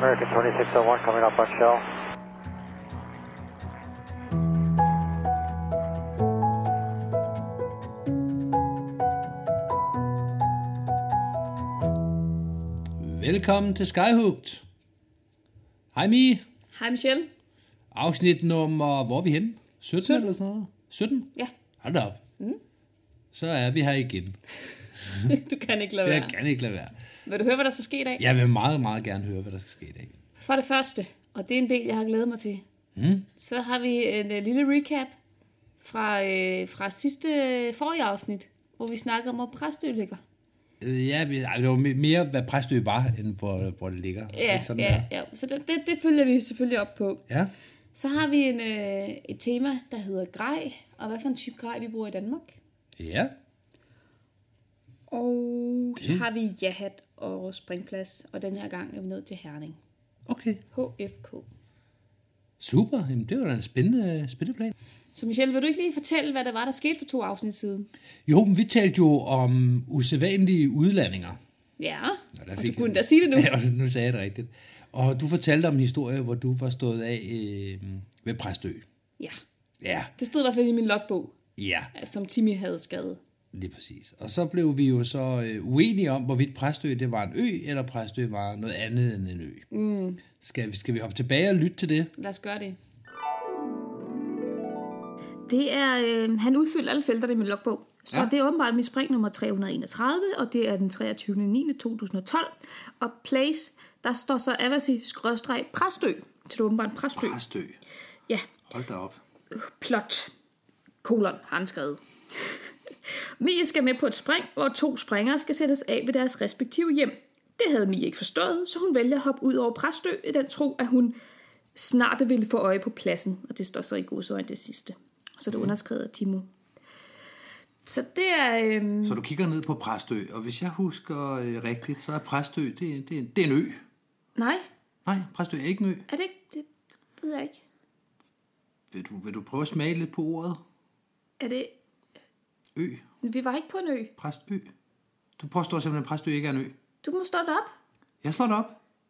American 2601 coming up on shell. Velkommen til Skyhooked. Hej Mi. Hej Michelle. Afsnit nummer, hvor er vi henne? 17, 17. eller sådan noget? 17? Ja, Hold da op. Mm. Så er vi her igen. du kan ikke lade være. Jeg kan ikke lade være. Vil du høre, hvad der skal ske i dag? Jeg vil meget, meget gerne høre, hvad der skal ske i dag. For det første, og det er en del, jeg har glædet mig til, mm. så har vi en uh, lille recap fra, uh, fra sidste uh, forrige afsnit, hvor vi snakkede om, hvor Præstø ligger. Øh, Ja, det var me- mere, hvad Præstø var, end hvor, hvor det ligger. Ja, Ikke sådan ja, der? ja. Så det, det, det følger vi selvfølgelig op på. ja. Så har vi en, uh, et tema, der hedder grej, og hvad for en type grej vi bruger i Danmark. Ja. Og så har vi jahat og springplads, og den her gang er vi nået til Herning. Okay. HFK. Super. Jamen, det var da en spændende, spændende plan. Så Michelle, vil du ikke lige fortælle, hvad der var, der skete for to afsnit siden? Jo, men vi talte jo om usædvanlige udlandinger. Ja, Nå, der og du fik kunne jeg- da sige det nu. Ja, og nu sagde jeg det rigtigt. Og du fortalte om en historie, hvor du var stået af øh, ved Præstø. Ja, Ja, det stod i hvert fald i min logbog, ja, som Timmy havde skrevet. Lige præcis. Og så blev vi jo så øh, uenige om, hvorvidt Præstø det var en ø, eller Præstø var noget andet end en ø. Mm. Skal, vi, skal vi hoppe tilbage og lytte til det? Lad os gøre det. Det er, øh, han udfyldte alle felterne i min logbog. Så Ja. det er åbenbart min spring nummer 331, og det er den 23.9.2012. Og place, der står så Avasi skråstreg Præstø. Så det er åbenbart Præstø. Præstø. Ja, Hold da op. plot, kolon, har han skrevet. Mie skal med på et spring, hvor to springere skal sættes af ved deres respektive hjem. Det havde Mie ikke forstået, så hun vælger at hoppe ud over Præstø i den tro, at hun snart ville få øje på pladsen. Og det står så i godsøjne det sidste. Så det er underskrevet af Timo. Så det er... Øhm, Så du kigger ned på Præstø, og hvis jeg husker øh, rigtigt, så er Præstø, det, det, er- det er en ø. nej, Nej, Præstø er ikke en ø. er det ikke... Det, det ved jeg ikke. Vil du, vil du prøve at smage lidt på ordet? Er det... Ø. Vi var ikke på en ø. Præstø. Du påstår simpelthen, at Præstø ikke er en ø. Du må stå op. Jeg slår det op.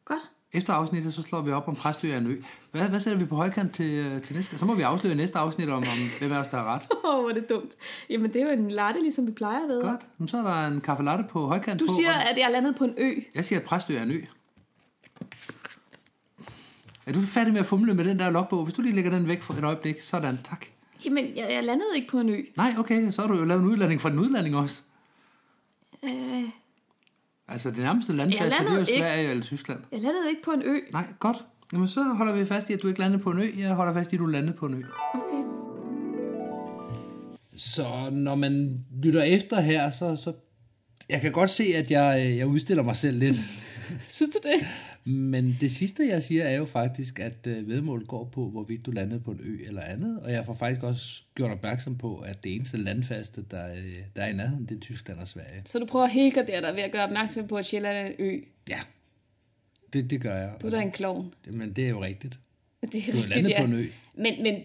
Godt. Efter afsnittet, så slår vi op om Præstø er en ø. Hvad, hvad sætter vi på højkant til, øh, til næste? Så må vi afsløre næste afsnit om, om hvem af os, der er ret. Åh, oh, hvor er det dumt. Jamen, det er jo en latte, ligesom vi plejer ved. Godt. Men så er der en kaffe latte på højkant Du på. siger, og- at jeg er landet på en ø. Jeg siger, at Præstø er en ø. Er du færdig med at fumle med den der logbog? Hvis du lige lægger den væk for et øjeblik. Sådan, tak. Jamen, jeg, jeg landede ikke på en ø. Nej, okay, så har du jo lavet en udlanding fra den udlanding også. Øh, Altså, det nærmeste landfast, det er jo landede ikke. Sverige eller Tyskland. jeg landede ikke på en ø. Nej, godt. Jamen, så holder vi fast i, at du ikke landede på en ø. Jeg holder fast i, at du landede på en ø. Okay. Så når man lytter efter her, så, så jeg kan godt se, at jeg, øh, jeg udstiller mig selv lidt. Synes du det? Men det sidste, jeg siger, er jo faktisk, at øh, vedmålet går på, hvorvidt du landede på en ø eller andet. Og jeg får faktisk også gjort opmærksom på, at det eneste landfaste, der, øh, der er i nærheden, det er Tyskland og Sverige. Så du prøver at helgardere dig ved at gøre opmærksom på, at Sjælland er en ø. Ja, det, det gør jeg. Du er da en klovn. Men det er jo rigtigt. Det er Du er landet ja. på en ø. Men, men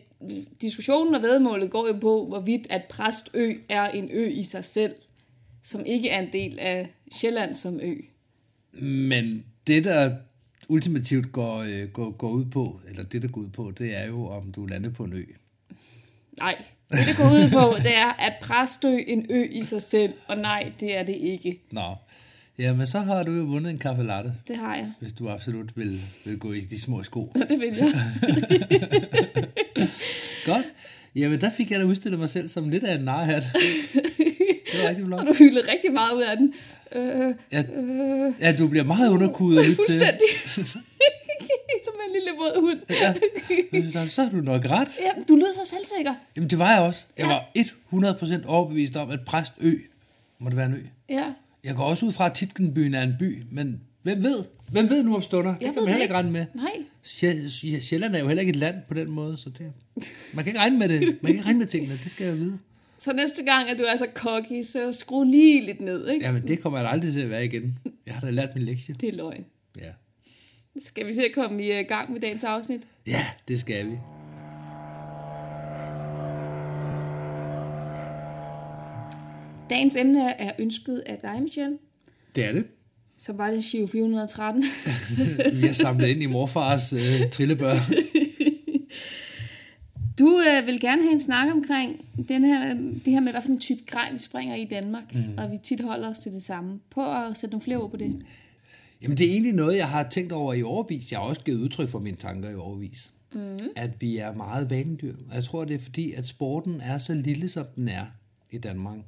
diskussionen og vedmålet går jo på, hvorvidt at Præstø er en ø i sig selv, som ikke er en del af Sjælland som ø. Men det, der ultimativt går, øh, går, går ud på, eller det, der går ud på, det er jo, om du er landet på en ø. Nej, det det går ud på, det er, at Præstø en ø i sig selv, og nej, det er det ikke. Nå, jamen så har du jo vundet en kaffe latte, Det har jeg. hvis du absolut vil, vil gå i de små sko. Og det vil jeg. Godt. Jamen, der fik jeg da udstillet mig selv som lidt af en narhat. Det var rigtig flot. Og du hyldede rigtig meget ud af den. Øh, Ja, ja du bliver meget underkudet til. fuldstændig. Som en lille våd hund. Ja. Så har du nok ret. Ja, du lød så selvsikker. Jamen, det var jeg også. Jeg var 100% overbevist om, at Præstø må det være en ø. Ja. Jeg går også ud fra, at Titkenbyen er en by, men hvem ved? Hvem ved nu om stunder? Det Jeg kan ved man det heller ikke regne med. Nej. Sj- Sjælland er jo heller ikke et land på den måde, så det, man kan ikke regne med det. Man kan ikke regne med tingene, det skal jeg vide. Så næste gang, at du er så cocky, så skru lige lidt ned, ikke? Jamen, det kommer jeg aldrig til at være igen. Jeg har da lært min lektie. Det er løgn. Ja. Skal vi se at komme i øh, gang med dagens afsnit? Ja, det skal vi. Dagens emne er ønsket af dig, Michelle. Det er det. Så var det Shio 413. Vi har samlet ind i morfars øh, trillebør. Du øh, vil gerne have en snak omkring den her, det her med, hvad for en type grej vi springer i Danmark. Mm. Og vi tit holder os til det samme. Prøv at sætte nogle flere ord på det. Jamen, det er egentlig noget, jeg har tænkt over i overvis. Jeg har også givet udtryk for mine tanker i overvis. Mm. At vi er meget vanedyr. Og jeg tror, det er fordi, at sporten er så lille, som den er i Danmark.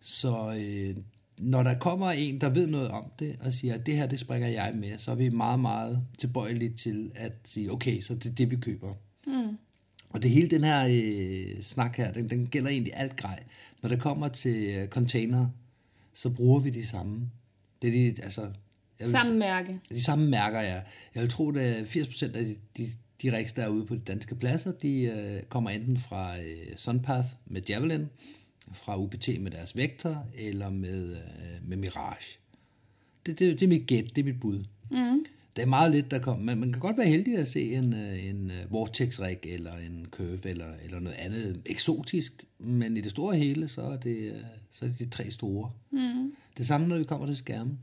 Så øh, når der kommer en, der ved noget om det, og siger, at det her, det springer jeg med, så er vi meget, meget tilbøjelige til at sige, okay, så det er det, vi køber. Mm. Og det hele den her øh, snak her, den, den gælder egentlig alt grej. Når det kommer til øh, container, så bruger vi de samme. Det er de, altså, jeg vil, Samme mærke. de samme mærker, ja. Jeg vil tro, at 80% af de, de, de rigs, der er ude på de danske pladser, de øh, kommer enten fra øh, Sunpath med Javelin, fra UPT med deres Vector, eller med, øh, med Mirage. Det, det, det er mit gæt, det er mit bud. Mm. Det er meget lidt, der kommer. Man, man kan godt være heldig at se en, øh, en øh, Vortex-rig, eller en Curve, eller, eller noget andet eksotisk, men i det store hele, så er det, øh, så er det de tre store. Mm. Det samme, når vi kommer til skærmen.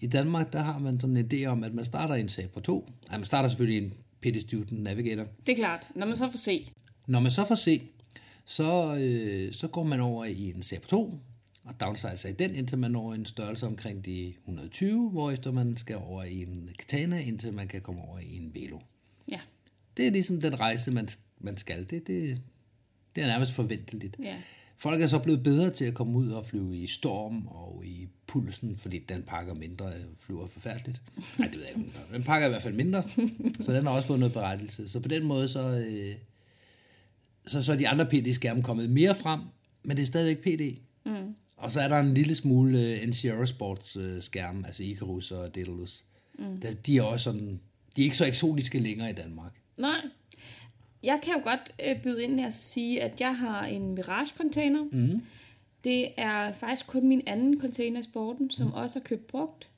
I Danmark, der har man sådan en idé om, at man starter en Sabre 2. Ja, man starter selvfølgelig en PT Student Navigator. Det er klart. Når man så får se. Når man så får se, så, øh, så går man over i en Sabre 2, og downsizer i den, indtil man når en størrelse omkring de 120, hvorefter man skal over i en Katana, indtil man kan komme over i en Velo. Ja. Det er ligesom den rejse, man, man skal. Det, det, det er nærmest forventeligt. Ja. Folk er så blevet bedre til at komme ud og flyve i storm og i pulsen, fordi den pakker mindre øh, flyver forfærdeligt. Nej, det ved jeg ikke. Den pakker i hvert fald mindre, så den har også fået noget berettelse. Så på den måde, så, øh, så, så er de andre PD-skærme kommet mere frem, men det er stadigvæk PD. Og så er der en lille smule øh, NCR Sports øh, skærme, altså Icarus og Daedalus. Mm. Der, de er også sådan, de er ikke så eksotiske længere i Danmark. Nej. Jeg kan jo godt øh, byde ind her og sige, at jeg har en Mirage-container. Mm. Det er faktisk kun min anden container i sporten, som mm. også har købt brugt.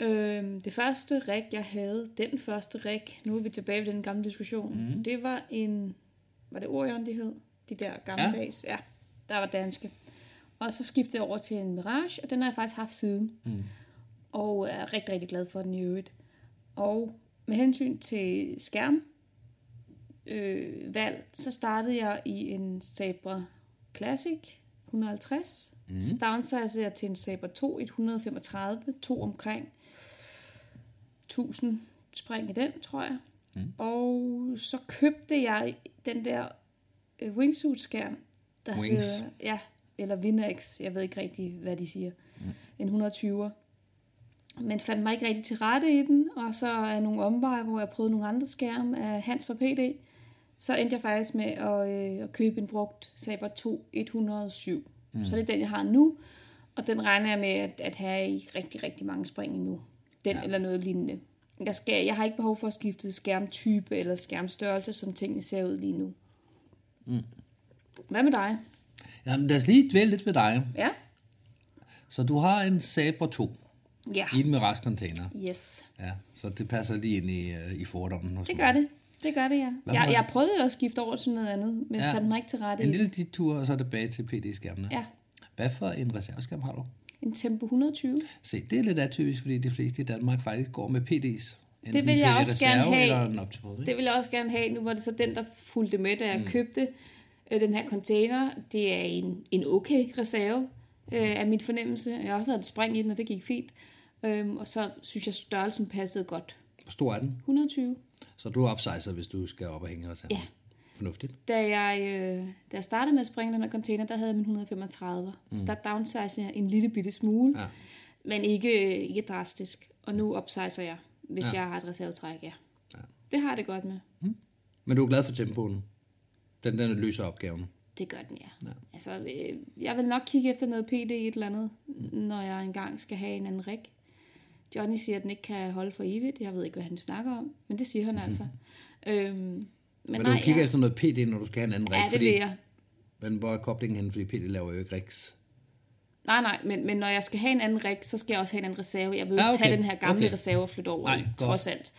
Øhm, det første rig, jeg havde, den første rig, nu er vi tilbage ved den gamle diskussion, mm. det var en, var det Orion, de hed? De der gammeldags, ja. ja, der var danske. Og så skiftede jeg over til en Mirage, og den har jeg faktisk haft siden. Mm. Og er rigtig, rigtig glad for den i øvrigt. Og med hensyn til skærm, øh, valg, så startede jeg i en Sabre Classic 150. Mm. Så downsizede jeg til en Sabre 2 135, to omkring 1000 spring i den, tror jeg. Mm. Og så købte jeg den der øh, wingsuit-skærm, der Wings. hedder, ja, eller Vinax, jeg ved ikke rigtig, hvad de siger, mm. en 120'er. Men fandt mig ikke rigtig til rette i den, og så er nogle omveje, hvor jeg prøvede nogle andre skærme af Hans fra PD, så endte jeg faktisk med at, øh, at købe en brugt Saber 2 107. Mm. Så det er den, jeg har nu, og den regner jeg med at, at have i rigtig, rigtig mange spring endnu. Den ja. eller noget lignende. Jeg, skal, jeg har ikke behov for at skifte skærmtype eller skærmstørrelse, som tingene ser ud lige nu. Mm. Hvad med dig? Jamen, lad os lige dvæle lidt ved dig. Ja? Så du har en Sabre 2 Ja. i en Mirage container. Yes. Ja, så det passer lige ind i, uh, i fordommen. Det mig. gør det. Det gør det, ja. Hvad Jeg, med- jeg prøvede jo at skifte over til noget andet, men ja. Fandt mig ikke til rette En lille det. dit tur, og så tilbage til PD-skærmene. Ja. Hvad for en reserveskærm har du? En Tempo 120. Se, det er lidt atypisk, fordi de fleste i Danmark faktisk går med PD's. Enten Det vil jeg også gerne have. Det ville jeg også gerne have. Nu var det så den, der fulgte med, da jeg mm. købte øh, den her container. Det er en, en okay reserve øh, af min fornemmelse. Jeg har været et spring i den, og det gik fint. Øhm, og så synes jeg, størrelsen passede godt. Hvor stor er den? 120. Så du opsizer, hvis du skal op og hænge reserven. Ja. Fornuftigt. Da jeg, øh, da jeg startede med at springe den her container, der havde jeg min 135. Mm. Så der downsizer jeg en lille bitte smule, Ja. men ikke, ikke drastisk. Og nu upsizer jeg, hvis ja. jeg har et reservetræk, ja. Ja. Det har jeg det godt med. Men du er glad for tempoen? Den, den løser opgaven. Det gør den, ja. Ja. Altså, øh, jeg vil nok kigge efter noget PD et eller andet, når jeg engang skal have en anden rig. Johnny siger, at den ikke kan holde for evigt. Jeg ved ikke, hvad han snakker om, men det siger han altså. øhm, men, Men nej, du kigger ja. efter noget PD, når du skal have en anden rig. Ja, det fordi, vil jeg. Men hvor er koblingen hen? Fordi PD laver jo ikke rigs. Nej, nej, men, men når jeg skal have en anden rig, så skal jeg også have en anden reserve. Jeg vil jo Ah, okay. tage den her gamle Okay. reserve og flytte over Nej, i, trods alt.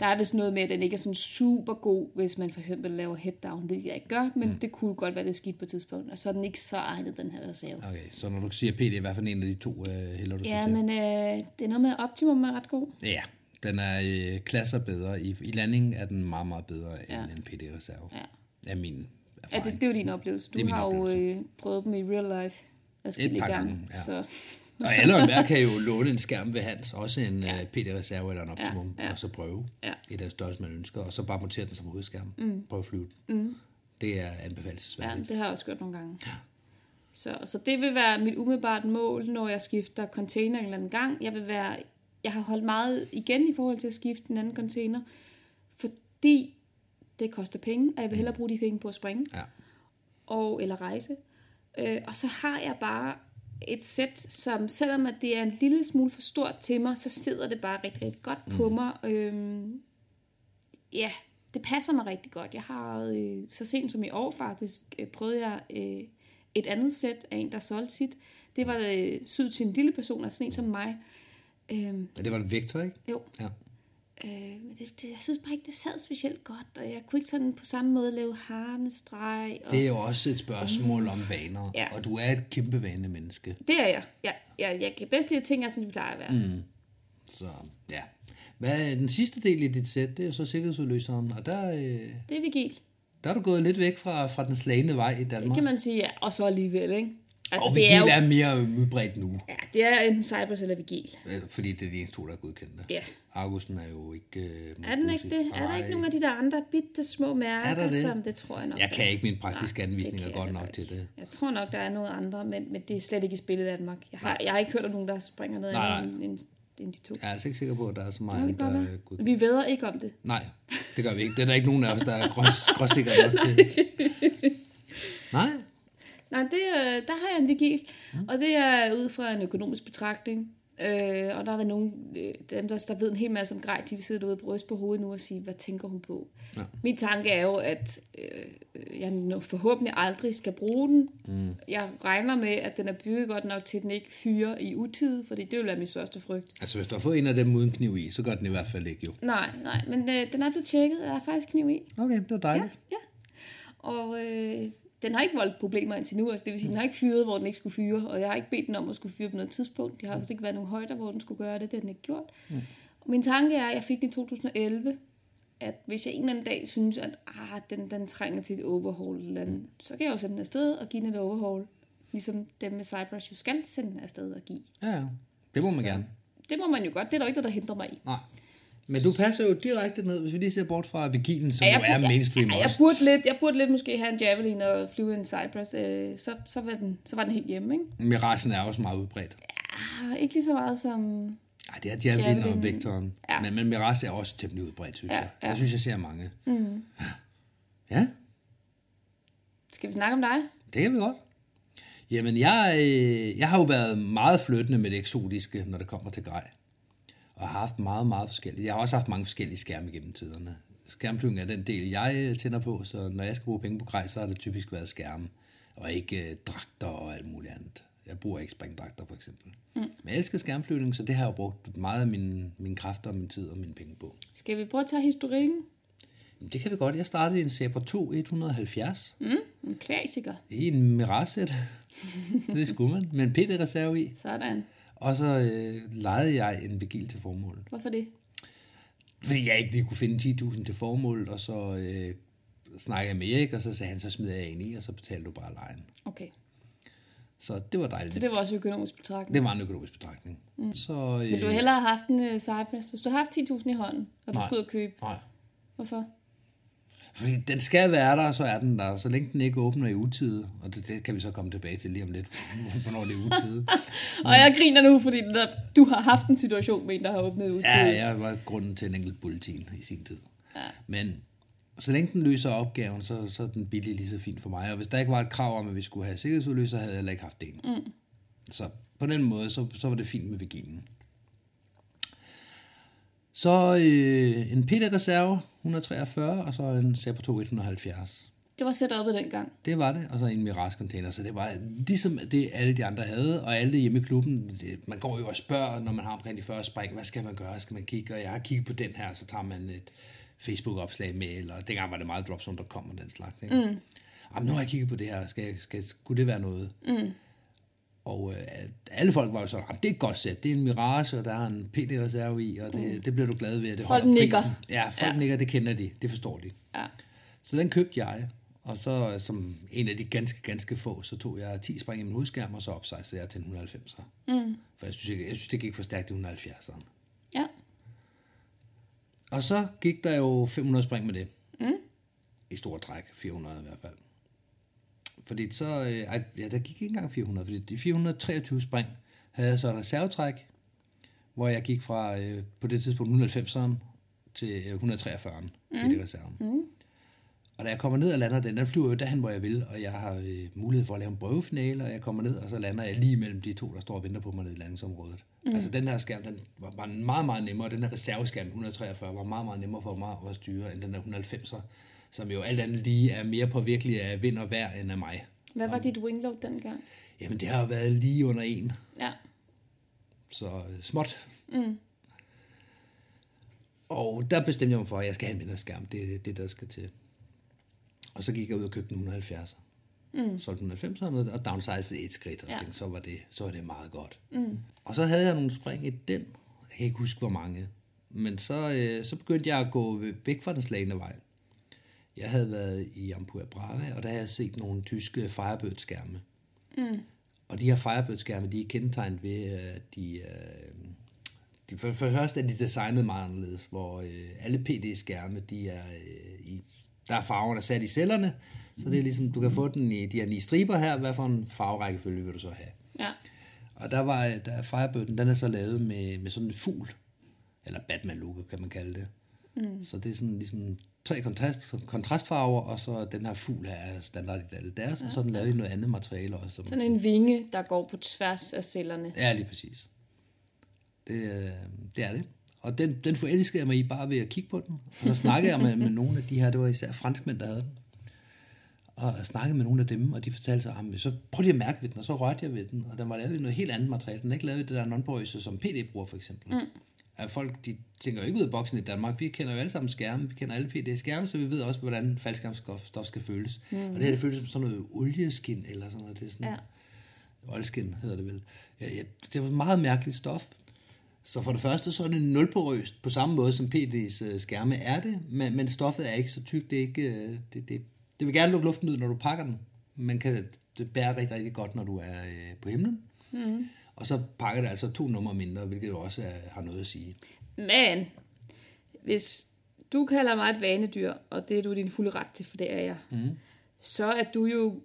Der er vist noget med, at den ikke er sådan super god, hvis man for eksempel laver head down, hvilket jeg ikke gør, men mm. det kunne godt være, det er skidt på et tidspunkt. Og så er den ikke så egnet, den her reserve. Okay, så når du siger PD, hvad for en af de to øh, hælder du Ja, men øh, det er noget med, Optimum er ret god. Ja, den er øh, klasser bedre. I, I landingen er den meget, meget bedre Ja. end en PD-reserve. Ja. Af min Ja, erfaring. det, det er jo din oplevelse. Du er har jo oplevelse. øh, prøvet dem i real life adskillige par gange. gange, ja. Så Og alle og enhver kan jo låne en skærm ved Hans, også en ja. PD-reserve eller en Optimum, Ja, ja. og så prøve Ja. i den størrelse, man ønsker, og så bare montere den som hovedskærm. Mm. Prøv at flyve den. Mm. Det er ja, anbefalesværdigt. det har jeg også gjort nogle gange. Så, så det vil være mit umiddelbart mål, når jeg skifter container en eller anden gang. Jeg vil være, jeg har holdt meget igen i forhold til at skifte en anden container, fordi det koster penge, og jeg vil hellere bruge de penge på at springe. Ja. og eller rejse. Øh, og så har jeg bare et sæt, som selvom at det er en lille smule for stort til mig, så sidder det bare rigtig, rigtig godt på mig. Øhm, ja, det passer mig rigtig godt. Jeg har øh, så sent som i år faktisk øh, prøvet jeg øh, et andet sæt af en, der solgte sit. Det var øh, syd til en lille person, altså sådan en som mig. Øhm, Men det var en vektor, ikke? jo, Ja. Øh, men det, det, jeg synes bare ikke, det sad specielt godt, og jeg kunne ikke sådan på samme måde lave harnestreg. Og Det er jo også et spørgsmål om vaner, Ja. og du er et kæmpe vanemenneske. det er jeg. Ja, jeg, jeg kan bedst lide at tænke, som de plejer at være. Mm. Så ja. Hvad er den sidste del i dit sæt? Det er så sikkerhedsudløseren, og der, øh, Det er Vigil. der er du gået lidt væk fra, fra den slagende vej i Det Danmark. kan man sige, ja. Og så alligevel, ikke? Altså, og det er Vigil jo, er mere udbredt nu, ja, det er enten Cypress eller Vigil. øh, fordi det er de eneste to, der er godkendte. Ja. Augusten er jo ikke... Øh, Er den ikke det? Er der ikke nogen af de der andre bitte små mærker, Er der det? som det tror jeg nok. Jeg kan ikke min praktiske Nej, anvisninger godt nok til det. Jeg tror nok, der er nogle andre, men, men det er slet ikke i spil i Danmark. Jeg har, jeg har ikke hørt om nogen, der springer noget Nej, end, end, end de to. Jeg er altså ikke sikker på, at der er så meget, kan det der er godkendt. Vi ved ikke om det. Nej, det gør vi ikke. Det er der ikke nogen af os, der er grås, gråsikre nok til. Nej, Nej, det, der har jeg en vigil, mm. og det er ud fra en økonomisk betragtning. Øh, og der er nogen, øh, dem der, der ved en hel masse om grej, de vil sidde derude og bryste på hovedet nu og sige, hvad tænker hun på? Ja. Min tanke er jo, at øh, jeg forhåbentlig aldrig skal bruge den. Mm. Jeg regner med, at den er bygget godt nok til, at den ikke fyrer i utide, fordi det vil være min største frygt. altså hvis du har fået en af dem uden kniv i, så gør den i hvert fald ikke jo. Nej, nej, men øh, den er blevet tjekket, og der er faktisk kniv i. Okay, det er dejligt. Ja. Og øh, den har ikke voldt problemer indtil nu. Altså, det vil sige, den har ikke fyret, hvor den ikke skulle fyre. Og jeg har ikke bedt den om at skulle fyre på noget tidspunkt. Det har mm. ikke været nogen højder, hvor den skulle gøre det. Det har den ikke gjort. Mm. Og min tanke er, at jeg fik den i 2011. At hvis jeg en eller anden dag synes, at ah, den, den trænger til et overhaul, eller andet, mm. så kan jeg jo sende den afsted og give den et overhaul. Ligesom dem med Cypress jo skal sende den afsted og give. Ja, ja. Det må man gerne. Det må man jo godt. Det er der ikke noget, der hindrer mig i. Nej. Men du passer jo direkte ned, hvis vi lige ser bort fra Vigilen, som Ja, jo er mainstream ja, jeg, jeg, burde lidt, jeg burde lidt måske have en Javelin og flyve en Cypress. Øh, så, så, var den, så var den helt hjemme, ikke? Miragen er også meget udbredt. Ah, ikke lige så meget som... Nej, det er Javelin og Javelin. Vektoren. Ja. Men, men Mirage er også temmelig udbredt, synes Ja, jeg. ja. Jeg synes, jeg ser mange. Mm. Ja, Skal vi snakke om dig? det kan vi godt. Jamen, jeg, øh, jeg har jo været meget flyttende med det eksotiske, når det kommer til grej. Og har haft meget, meget forskellige. Jeg har også haft mange forskellige skærme gennem tiderne. Skærmflyvning er den del, jeg øh, tænder på, så når jeg skal bruge penge på grej, så har det typisk været skærme, og ikke øh, dragter og alt muligt andet. Jeg bruger ikke springdragter, for eksempel. Mm. Men jeg elsker skærmflyvning, så det har jeg jo brugt meget af min, min kræfter, min tid og mine penge på. Skal vi prøve at tage historikken? Jamen, Det kan vi godt. Jeg startede i en Sabre 2 170 Mm, en klassiker. i en Mirage-sæt. det skulle man. Med en PT-reserve i. Sådan. Og så øh, lejede jeg en vigil til formålet. Hvorfor det? Fordi jeg ikke lige kunne finde 10.000 til formålet, og så øh, snakkede jeg med Erik, og så sagde han, så smider jeg en i, og så betaler du bare lejen. Okay. Så det var dejligt. Så det var også økonomisk betragtning. det var en økonomisk betragtning. Mm. Så, øh, Vil du hellere have haft en uh, Cypress? Hvis du har haft 10.000 i hånden, og du Nej. skulle ud og købe, Nej. hvorfor? Fordi den skal være der, så er den der. Så længe den ikke åbner i utide, og det, det kan vi så komme tilbage til lige om lidt, hvornår det er utide. Og jeg griner nu, fordi der, du har haft en situation med en, der har åbnet ud til. Ja, jeg var grunden til en enkelt bulletin i sin tid. Ja. Men så længe den løser opgaven, så, så er den billig lige så fint for mig. Og hvis der ikke var et krav om, at vi skulle have sikkerhedsudløser, havde jeg heller ikke haft en. Mm. Så på den måde, så, så var det fint med Vigilen. Så øh, en PT-reserve, 143, og så en Sabre 2 170. Det var sat op dengang. Det var det, og så en Mirage container, så det var ligesom det, alle de andre havde, og alle hjemme i klubben, det, man går jo og spørger, når man har omkring de første spring, hvad skal man gøre, skal man kigge, og jeg har kigget på den her, så tager man et Facebook-opslag med, eller dengang var det meget dropzone.com og den slags. Ikke? Mm. Jamen, nu har jeg kigget på det her, skal, skal, skulle det være noget? Mm. Og øh, alle folk var jo sådan, det er et godt sæt, det er en Mirage, og der er en PD-reserve i, og det, mm. det bliver du glad ved, at det Folk holder nikker. prisen. Ja, folk ja. nikker, det kender de, det forstår de. Ja. Så den købte jeg, og så som en af de ganske, ganske få, så tog jeg 10 spring i min hovedskærm, og så opsejlede jeg til en 190'er. Mm. For jeg synes, ikke, jeg synes, det gik for stærkt i 170'eren. Ja. Og så gik der jo 500 spring med det. Mm. I store træk, 400 i hvert fald. Fordi så, øh, ej, ja, der gik ikke engang 400, fordi de 423 spring havde jeg så et reservetræk, hvor jeg gik fra øh, på det tidspunkt 190'eren til øh, 143'eren mm. i det reserven. Mm. Og da jeg kommer ned og lander den, den flyver jo derhen, hvor jeg vil, og jeg har øh, mulighed for at lave en prøvefinale, og jeg kommer ned, og så lander jeg lige mellem de to, der står og venter på mig nede i landingsområdet. Mm. Altså den her skærm, den var, var meget, meget nemmere, den her reserveskærm 143 var meget, meget nemmere for mig at styre, end den der 190'er, som jo alt andet lige er mere påvirkelig af vind og vejr end af mig. Hvad var dit wingload dengang? Jamen det har været lige under en, Ja. så øh, småt. Mm. Og der bestemte jeg mig for, at jeg skal have en mindre skærm. Det er det, der skal til. Og så gik jeg ud og købte en 170'er. Mm. Solgte en 90'er og downsizede et skridt, og Ja. tænkte, så var, det, så var det meget godt. Mm. Og så havde jeg nogle spring i den. Jeg kan ikke huske, hvor mange. Men så, øh, så begyndte jeg at gå væk fra den slagne vej. Jeg havde været i Ampua Brava, og der havde jeg set nogle tyske Firebird-skærme. Mm. Og de her Firebird-skærme, de er kendetegnet ved, at de, øh, de for, for det første er de designet meget anderledes, hvor øh, alle PD-skærme, de er øh, i, der er farverne sat i cellerne, så det er ligesom, du kan få den i de her ni striber her, hvad for en farverækkefølge vil du så have? Ja. Og der var der er Firebirden, den er så lavet med, med sådan en fugl, eller Batman-logo, kan man kalde det. Mm. Så det er sådan ligesom tre kontrast, kontrastfarver, og så den her fugl er standard i alle deres, ja. og så den lavet i noget andet materiale også. Som, Sådan en vinge, der går på tværs af cellerne. Ja, lige præcis. Det, øh, det er det. Og den, den forelskede jeg mig i bare ved at kigge på den. Og så snakkede jeg med, med nogle af de her, det var især franskmænd, der havde den. Og jeg snakkede med nogle af dem, og de fortalte sig, at så prøv lige at mærke ved den, og så rørte jeg ved den, og den var lavet i noget helt andet materiale. Den er ikke lavet i det der non som PD bruger for eksempel. Mm. At folk, de tænker jo ikke ud af boksen i Danmark. Vi kender jo alle sammen skærme, vi kender alle PD-skærme, så vi ved også, hvordan faldskærmsstof skal føles. Mm. Og det her, det føles som sådan noget olieskin, eller sådan noget. Det er sådan, Ja. Oilskin hedder det vel. Ja, ja, det var et meget mærkeligt stof. Så for det første, så er det nulporøst på samme måde som PD's øh, skærme er det, men, men stoffet er ikke så tykt. Det, er ikke, øh, det, det, det vil gerne lukke luften ud, når du pakker den, men kan, det bærer rigtig, rigtig godt, når du er øh, på himlen. Mm. Og så pakker det altså to numre mindre, hvilket jo også er, har noget at sige. Men, hvis du kalder mig et vanedyr, og det er du din fulde ret til, for det er jeg, mm. så er du jo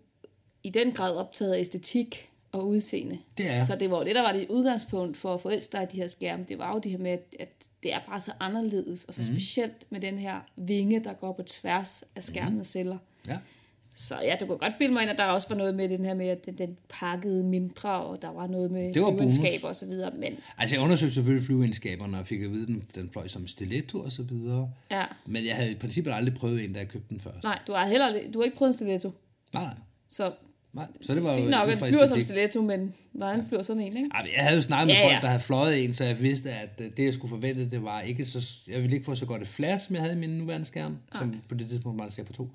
i den grad optaget af æstetik og udseende. Det er. Så det var jo det, der var dit udgangspunkt for at forelske dig de her skærme. Det var jo det her med, at- det er bare så anderledes, og så mm. specielt med den her vinge, der går på tværs af skærmens celler. Ja. Så ja, du kunne godt bilde mig ind, at der også var noget med den her med, at den, den pakkede mindre, og der var noget med Det var bonus. flyvenskab og så videre. Men Altså, jeg undersøgte selvfølgelig flyveegenskaberne, og fik at vide, at den, den fløj som stiletto og så videre. ja, Men jeg havde i princippet aldrig prøvet en, da jeg købte den først. nej, du har heller du har ikke prøvet en stiletto. Nej, nej. Så nej. Så det var fint jo nok, at den flyver som stiletto, men hvordan flyver sådan en, ikke? Men jeg havde jo snakket med Ja, ja, folk, ja. der havde fløjet en, så jeg vidste, at øh, det, jeg skulle forvente, det var ikke så... Jeg ville ikke få så godt et flash, som jeg havde i min nuværende skærm, som på det tidspunkt var skærm på to.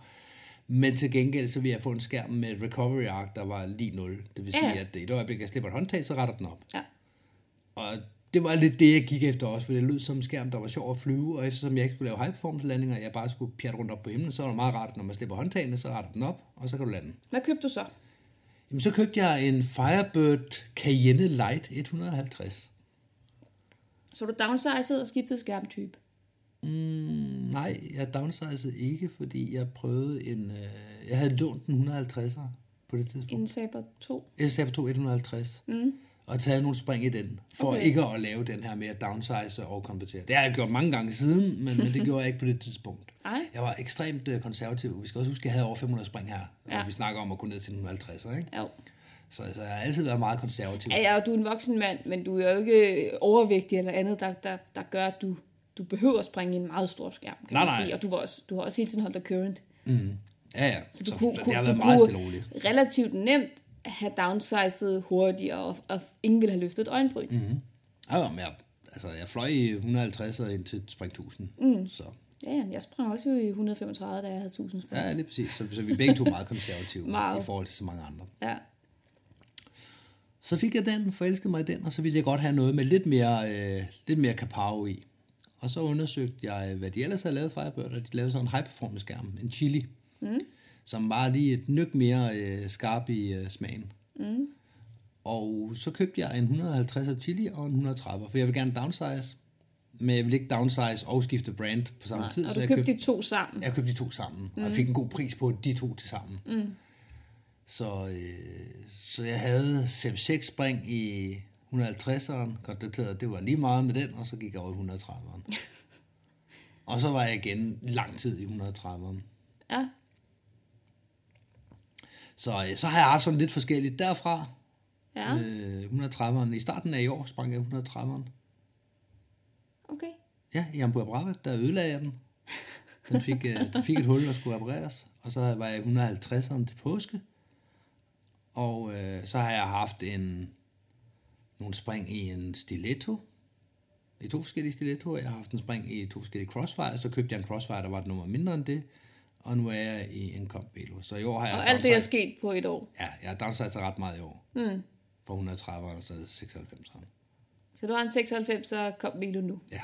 Men til gengæld, så ville jeg få en skærm med et recovery arc, der var lige 0. Det vil Ja. sige, at i det øjeblik, jeg slipper et håndtag, så retter den op. Ja. Og det var lidt det, jeg gik efter også, for det lød som en skærm, der var sjov at flyve, og eftersom jeg ikke skulle lave high performance landinger, jeg bare skulle pjatte rundt op på himlen, så var det meget rart, når man slipper håndtagene, så retter den op, og så kan du lande. Hvad købte du så? Jamen, så købte jeg en Firebird Cayenne Light 150. Så du downsized og skiftede skærmtype. Mm, nej, jeg downsizede ikke, fordi jeg prøvede en... Øh, jeg havde lånt en 150'er på det tidspunkt. En Saber 2. Jeg sagde på 150. Mm. Og taget nogle spring i den, for Okay. ikke at lave den her med at downsize og konvertere. Det har jeg gjort mange gange siden, men, men det gjorde jeg ikke på det tidspunkt. Nej. Jeg var ekstremt øh, konservativ. Vi skal også huske, at jeg havde over 500 spring her, Ja. og vi snakker om at gå ned til en 150'er, ikke? Jo. Så, så jeg har altid været meget konservativ. Ja, ja, og du er en voksen mand, men du er jo ikke overvægtig eller andet, der, der, der gør, at du, du behøver at springe i en meget stor skærm, kan Nej, man nej. sige. Og du, var også, du har også hele tiden holdt dig current. Mm. Ja, ja. Så du så, kunne, det har været meget stille roligt. relativt nemt have downsized hurtigere, og, og ingen ville have løftet et øjenbryn. Mm. Ja, men jeg, altså, jeg fløj i 150 og ind til spring 1000. Mm. Så Ja, ja, jeg sprang også jo i 135, da jeg havde 1000 spring. ja, lige præcis. Så, så vi er begge to meget konservative Meget. i forhold til så mange andre. Ja. Så fik jeg den, forelskede mig i den, og så ville jeg godt have noget med lidt mere, øh, lidt mere kapao i. Og så undersøgte jeg, hvad de ellers havde lavet Firebird, og de lavede sådan en high performance skærm, en chili, mm. som var lige et nyk mere øh, skarp i øh, smagen. Mm. Og så købte jeg en 150 chili og en 130, for jeg vil gerne downsize, men jeg vil ikke downsize og skifte brand på samme tid. Og så du jeg købte de to sammen. jeg købte de to sammen, mm. og fik en god pris på de to til sammen. Mm. Så, øh, så jeg havde 5-6 spring i 150'eren, konstateret, at det var lige meget med den, og så gik jeg over i 130'eren. og så var jeg igen lang tid i 130'eren. Ja. Så, øh, så har jeg haft sådan lidt forskelligt derfra. Ja, Øh, 130'eren. I starten af i år sprang jeg 130'eren. okay. Ja, i Ambuja Brava, der ødelagde jeg den. Den fik, øh, den fik et hul, der skulle repareres. Og så var jeg i 150'eren til påske. Og øh, så har jeg haft en, nogle spring i en stiletto. I to forskellige stilettoer. Jeg har haft en spring i to forskellige crossfire. Så købte jeg en crossfire, der var et nummer mindre end det. Og nu er jeg i en Comp Velo. Så i år har jeg Og alt det er sket på et år. Ja, jeg har downsized ret meget i år. Mm. Fra 130 og så 96. Så du har en 96, så kom Vilo nu. Ja.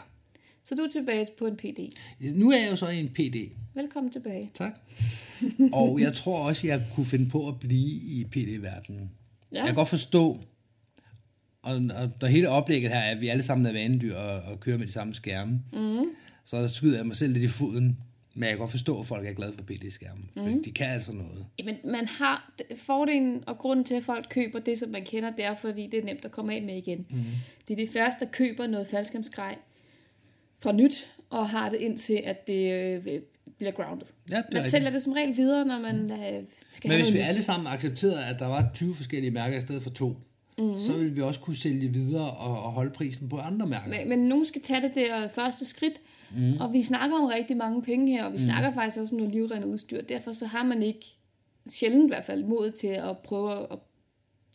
Så du er tilbage på en PD. Nu er jeg jo så i en PD. Velkommen tilbage. Tak. og jeg tror også, jeg kunne finde på at blive i PD-verdenen. Ja. Jeg kan godt forstå, og, og der hele oplægget her er, at vi alle sammen er vanedyr og, og kører med de samme skærme. Mm. Så der skyder jeg mig selv lidt i foden. Men jeg kan godt forstå, at folk er glade for PD-skærmen. Mm. Fordi de kan altså noget. Jamen, man har fordelen og grunden til, at folk køber det, som man kender, det er, fordi det er nemt at komme af med igen. Mm. Det er de første, der køber noget faldskærmsgrej fra nyt, og har det indtil, at det øh, bliver grounded. Ja, det man sælger det som regel videre, når man øh, skal Men have hvis vi nyt. alle sammen accepterede, at der var 20 forskellige mærker i stedet for to, mm. så ville vi også kunne sælge videre og, og holde prisen på andre mærker. Men, men nogen skal tage det der første skridt, mm. og vi snakker om rigtig mange penge her, og vi mm. snakker faktisk også om noget livrendet udstyr. Derfor så har man ikke, sjældent i hvert fald, mod til at prøve at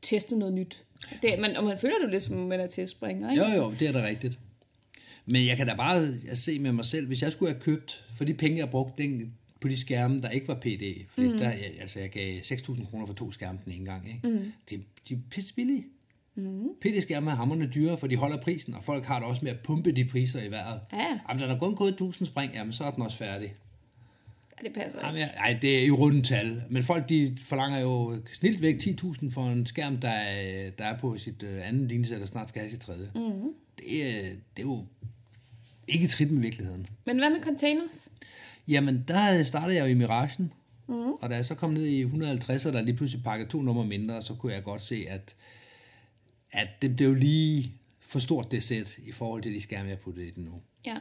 teste noget nyt. Det, man, og man føler det jo lidt, som om man er til at springe, ikke? Jo, jo, det er da rigtigt. Men jeg kan da bare se med mig selv, hvis jeg skulle have købt, for de penge, jeg brugte den, på de skærme, der ikke var PD, fordi mm. der, jeg- altså jeg gav 6.000 kroner for to skærme den ene gang, ikke? Mm. De, de er pisse billige. Mm. PD-skærme er hammerne dyre, for de holder prisen, og folk har det også med at pumpe de priser i vejret. Ja. Jamen, den er kun gået 1000 spring, jamen så er den også færdig. Ja, det passer Jamen, ikke. jeg, ej, det er i runde tal, men folk de forlanger jo snilt væk 10.000 for en skærm, der er, der er på sit øh, andet linjesæt, og snart skal have sit tredje. Mm. Det, er, det er jo ikke i trit med virkeligheden. Men hvad med containers? Jamen, der startede jeg jo i Miragen, mm. og da jeg så kom ned i 150, og der lige pludselig pakket to numre mindre, så kunne jeg godt se, at, at det blev lige for stort det sæt i forhold til de skærme, jeg puttede i den nu. Ja.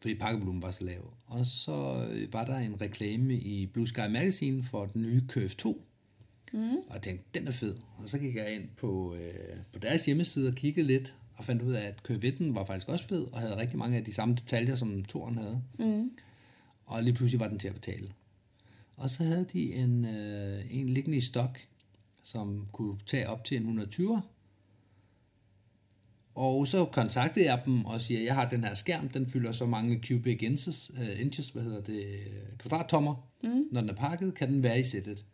Fordi pakkevolumen var så lav. Og så øh, var der en reklame i Blue Sky Magazine for den nye Curve 2. Mm. Og jeg tænkte, den er fed. Og så gik jeg ind på, øh, på deres hjemmeside og kiggede lidt, og fandt ud af, at Curve 1 var faktisk også fed, og havde rigtig mange af de samme detaljer, som toren havde. Mm. Og lige pludselig var den til at betale. Og så havde de en, øh, en liggende i stok, som kunne tage op til en 120. Og så kontaktede jeg dem og siger, jeg har den her skærm, den fylder så mange cubic inches, uh, inches hvad hedder det, kvadrattommer. Mm. Når den er pakket, kan den være i sættet.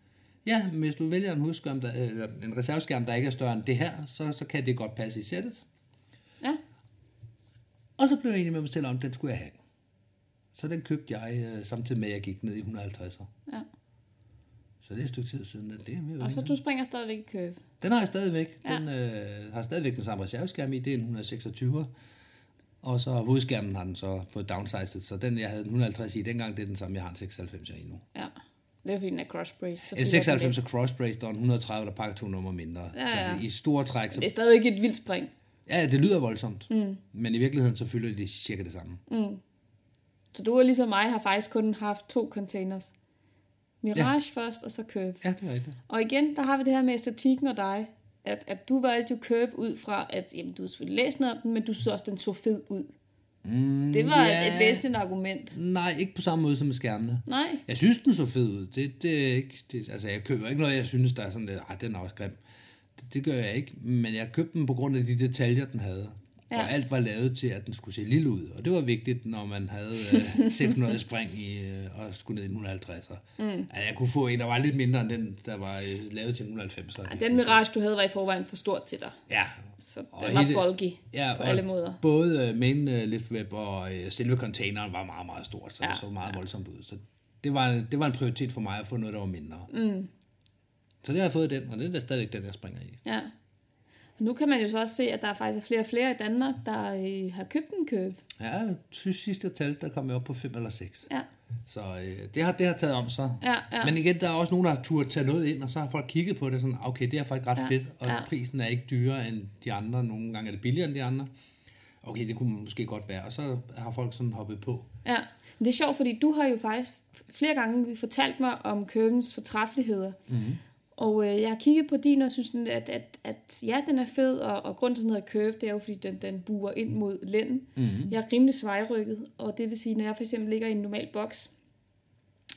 Ja, hvis du vælger en, husskærm, der, eller en reserveskærm, der ikke er større end det her, så, så kan det godt passe i sættet. Ja. Og så blev jeg enig med mig selv om, den skulle jeg have. Så den købte jeg øh, samtidig med, at jeg gik ned i 150'er. ja. Så det er et stykke tid siden. at Det er Og så du springer stadigvæk i curve. Den har jeg stadigvæk. Ja. Den øh, har stadigvæk den samme reserveskærm i. Det er en 126. Og så hovedskærmen har den så fået downsized. Så den, jeg havde den 150 i dengang, det er den samme, jeg har en 96 i nu. Ja. Det er fordi, den er cross-braced. så En fylder 96 den er crossbraced, og en 130, der pakker to numre mindre. Ja, Så ja. det, i store træk, så, Det er stadigvæk et vildt spring. ja, det lyder voldsomt. Mm. Men i virkeligheden, så fylder de cirka det samme. Mm. Så du og ligesom mig har faktisk kun haft to containers. Mirage ja. først, og så Curve. Ja, det er rigtigt. Og igen, der har vi det her med æstetikken og dig. At, at du valgte jo Curve ud fra, at jamen, du har selvfølgelig læst noget om den, men du synes også, den så fed ud. Mm, det var ja. et, væsentligt argument. Nej, ikke på samme måde som med skærmene. Nej. Jeg synes, den så fed ud. Det, det er ikke, det, altså, jeg køber ikke noget, jeg synes, der er sådan lidt, ej, den er også grim. Det, det gør jeg ikke, men jeg købte den på grund af de detaljer, den havde. Ja. Ja. Og alt var lavet til, at den skulle se lille ud. Og det var vigtigt, når man havde øh, 600 spring i, øh, og skulle ned i 150'er. Mm. At jeg kunne få en, der var lidt mindre end den, der var øh, lavet til 190'er. Ja, den Mirage, du havde, var i forvejen for stort til dig. Ja. Så Og den var hele- bulky Ja, på og alle måder. Både øh, main øh, lift web og øh, selve containeren var meget, meget stort, så ja. Ja, det så meget voldsomt ud. Så det var, det var en prioritet for mig at få noget, der var mindre. Mm. Så det har jeg fået den, og det er stadigvæk den, jeg springer i. Ja. Nu kan man jo så også se, at der er faktisk er flere og flere i Danmark, der øh, har købt en køb. Ja, jeg synes sidst jeg talte, der kom jeg op på 5 eller 6. Ja. Så øh, det, har, det har taget om så. Ja, ja. Men igen, der er også nogen, der har turde tage noget ind, og så har folk kigget på det sådan, okay, det er faktisk ret Ja, fedt, og ja. prisen er ikke dyrere end de andre. Nogle gange er det billigere end de andre. Okay, det kunne måske godt være. Og så har folk sådan hoppet på. Ja, men det er sjovt, fordi du har jo faktisk flere gange fortalt mig om købens fortræffeligheder. Mm-hmm. Og øh, jeg har kigget på din og synes, den, at, at, at ja, den er fed, og, og grunden til, at den hedder curve, det er jo, fordi den, den buer ind mod lænden. Mm-hmm. Jeg er rimelig svejrykket, og det vil sige, når jeg for eksempel ligger i en normal boks,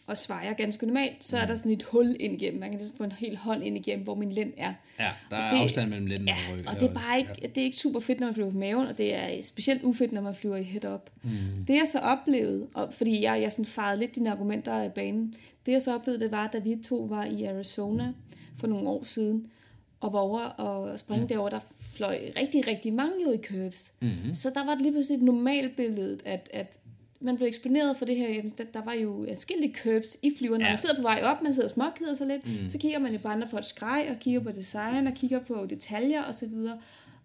og svejer ganske normalt, så er der sådan et hul ind igennem. Man kan ligesom få en hel hånd ind igennem, hvor min lænd er. Ja, der Og er det- afstand mellem lænden Ja, og ryggen. og det er bare ikke, det er ikke super fedt, når man flyver på maven, og det er specielt ufedt, når man flyver i head-up. Mm. Det jeg så oplevede, og fordi jeg, jeg sådan farede lidt dine argumenter af banen, det jeg så oplevede, det var, da vi to var i Arizona for nogle år siden, og var over og springe mm. derovre, der fløj rigtig, rigtig mange jo i curves. Mm-hmm. Så der var det lige pludselig et normalt billede, at, at man blev eksponeret for det her. Jamen, der, der var jo forskellige curves i flyveren. Når man sidder på vej op, man sidder og småkeder sig lidt, mm. så kigger man jo på andre folks grej, og kigger på design, og kigger på detaljer osv.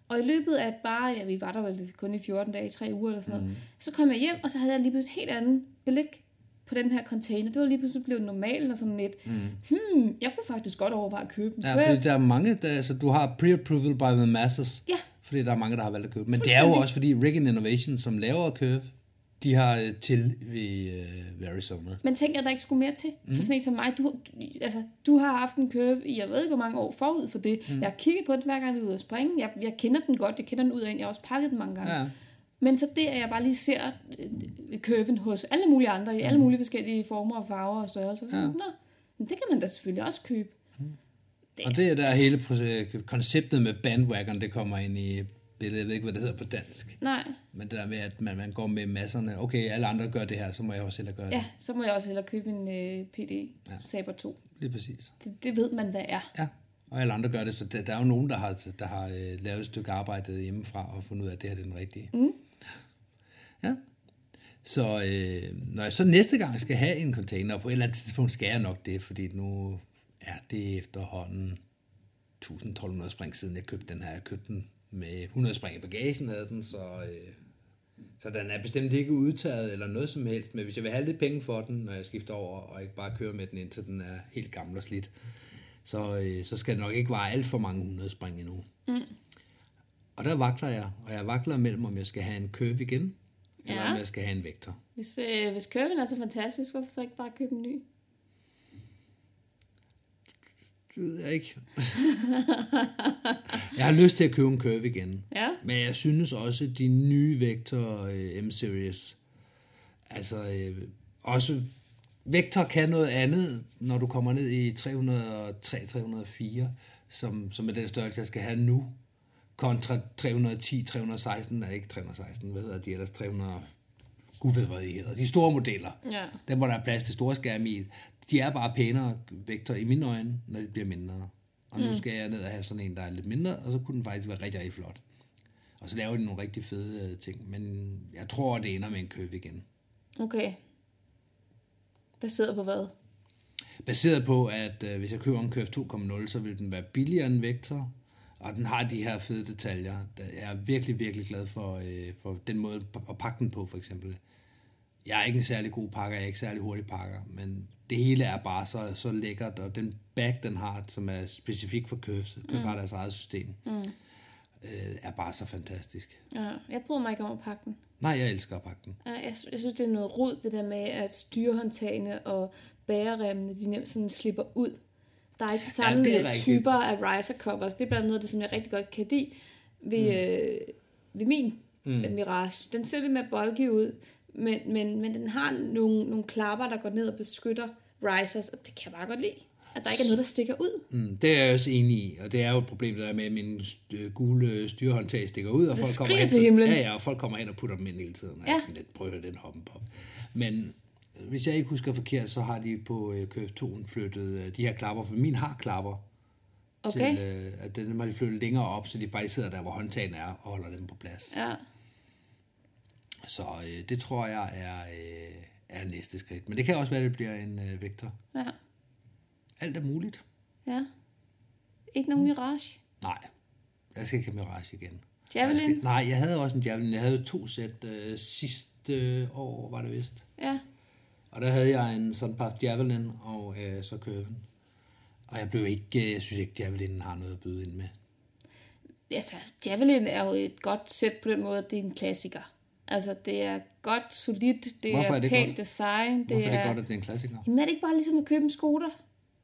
Og i løbet af bare, ja, vi var der vel kun i 14 dage, 3 uger eller sådan noget, mm. så kom jeg hjem, og så havde jeg lige pludselig helt anden blik på den her container. Det var lige pludselig blevet normalt og sådan lidt, mm. hmm, jeg kunne faktisk godt overveje at købe den. Ja, fordi der er mange, der, altså, du har pre-approval by the masses, Ja. fordi der er mange, der har valgt at købe. Men det er jo også, fordi Riggin Innovation, som laver Curve, de har øh, til ved uh, Arizona. Men tænker der ikke skulle mere til? Mm. For sådan en som mig, du, du, altså, du har haft en curve i, jeg ved ikke hvor mange år forud for det. Mm. Jeg har kigget på den hver gang vi er ude at springe. Jeg, jeg kender den godt, jeg kender den ud af en. Jeg har også pakket den mange gange. Ja. Men så det, at jeg bare lige ser øh, curven hos alle mulige andre, i alle mulige forskellige former og farver og størrelser, så Ja. ja. nå, men det kan man da selvfølgelig også købe. Og det er der hele konceptet med bandwagon, det kommer ind i billedet. Jeg ved ikke, hvad det hedder på dansk. Nej, Men det der med, at man, man går med masserne. Okay, alle andre gør det her, så må jeg også hellere gøre ja, det. så må jeg også hellere købe en øh, PD ja. Saber 2. Lige præcis. Det, det ved man, hvad er. Ja, og alle andre gør det, så der, der er jo nogen, der har, der har øh, lavet et stykke arbejde hjemmefra og fundet ud af, at det her det er den rigtige. Mm. Ja. Så øh, når jeg så næste gang skal have en container, på et eller andet tidspunkt skal jeg nok det, fordi nu er det efterhånden 1200 spring siden jeg købte den her. Jeg købte den med 100 spring i bagagen, havde den, så, øh, så den er bestemt ikke udtaget eller noget som helst. Men hvis jeg vil have lidt penge for den, når jeg skifter over, og ikke bare kører med den indtil den er helt gammel og slidt, så, øh, så skal det nok ikke være alt for mange 100 spring endnu. Mm. Og der vakler jeg, og jeg vakler mellem, om jeg skal have en curve igen, eller Ja. om jeg skal have en vektor. Hvis, øh, hvis curven er så fantastisk, hvorfor så ikke bare købe en ny? Det ved jeg ikke. jeg har lyst til at købe en curve igen. Ja. Men jeg synes også, at de nye Vector øh, M-Series, altså øh, også Vector kan noget andet, når du kommer ned i 303-304, som, som er den størrelse, jeg skal have nu, kontra 310, 316, er ikke 316, hvad hedder de ellers, 300, gud ved hvad de hedder, de store modeller. Ja. Dem, hvor der er plads til store skærme i, de er bare pænere Vector i mine øjne, når de bliver mindre. Og nu skal jeg ned og have sådan en, der er lidt mindre, og så kunne den faktisk være rigtig, rigtig flot. Og så laver de nogle rigtig fede øh, ting, men jeg tror, det ender med en køb igen. Okay. Baseret på hvad? Baseret på, at øh, hvis jeg køber en Curve 2.0, så vil den være billigere end Vector, og den har de her fede detaljer. Der- Jeg er virkelig, virkelig glad for, øh, for den måde at pakke den på, for eksempel. Jeg er ikke en særlig god pakker, jeg er ikke særlig hurtig pakker, men det hele er bare så, så lækkert, og den bag, den har, som er specifik for Curves, Curve mm. har deres eget system, mm. øh, er bare så fantastisk. Ja, jeg bryder mig ikke om at pakke den. Nej, jeg elsker at pakke den. Ja, Jeg, jeg synes, det er noget rod, det der med, at styrehåndtagene og bæreremmene, de nemt sådan slipper ud. Der er ikke de samme ja, rigtigt. typer af riser covers. Det er blandt noget af det, som jeg rigtig godt kan lide ved, mm. øh, ved min mm. Mirage. Den ser lidt mere bulky ud, men, men, men den har nogle, nogle klapper, der går ned og beskytter risers, og det kan jeg bare godt lide. At der ikke er noget, der stikker ud. Mm, det er jeg også enig i, og det er jo et problem, der er med, at min st- gule styrehåndtag stikker ud, og Det folk kommer hen, til himlen. Ja, ja, og folk kommer hen og putter dem ind hele tiden, og ja. Jeg skal lidt prøve den hoppen på. Men hvis jeg ikke husker forkert, så har de på øh, Curve 2 flyttet øh, de her klapper, for min har klapper, Okay? til, øh, at den har de flyttet længere op, så de faktisk sidder der, hvor håndtagen er, og holder dem på plads. Ja. Så øh, det tror jeg er, øh, er næste skridt. Men det kan også være, at det bliver en øh, vektor. Ja. Alt er muligt. Ja. Ikke nogen Mirage. Nej, jeg skal ikke have Mirage igen. Javelin? Jeg skal, nej, jeg havde også en Javelin. Jeg havde to sæt øh, sidste øh, år, var det vist. Ja. Og der havde jeg en sådan par Javelin og øh, så Curven. Og jeg blev ikke, øh, jeg synes ikke, Javelin har noget at byde ind med. Altså, Javelin er jo et godt sæt på den måde, det er en klassiker. Altså, det er godt, solidt, det Hvorfor er, er det pænt godt? design. Det Hvorfor er er, det godt, at det er en klassiker? Jamen, er det ikke bare ligesom at købe en Skoda?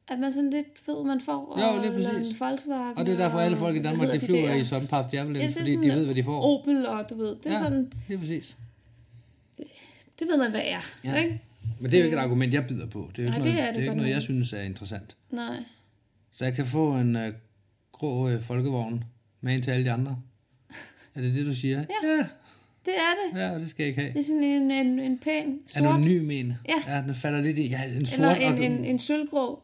At man sådan lidt ved, man får, Jo, lige eller præcis. en Volkswagen. Og det er derfor, alle folk i Danmark, de flyver der? i sådan par Javelin, Ja, det er fordi de ved, hvad de får. Opel, og du ved, det er ja, sådan, det er præcis. det ved man, hvad er, Ja. ikke? Men det er jo ikke et argument, jeg bider på. Det er jo Nej, ikke det noget, er det det er ikke noget jeg synes er interessant. Nej. Så jeg kan få en øh, grå øh, folkevogn med en til alle de andre. Er det det, du siger? Ja. ja. Det er det. Ja, det skal jeg ikke have. Det er sådan en, en, en pæn sort. Anonym en. Ja. ja. den falder lidt i. Ja, en sort Eller en, og, en, en sølvgrå.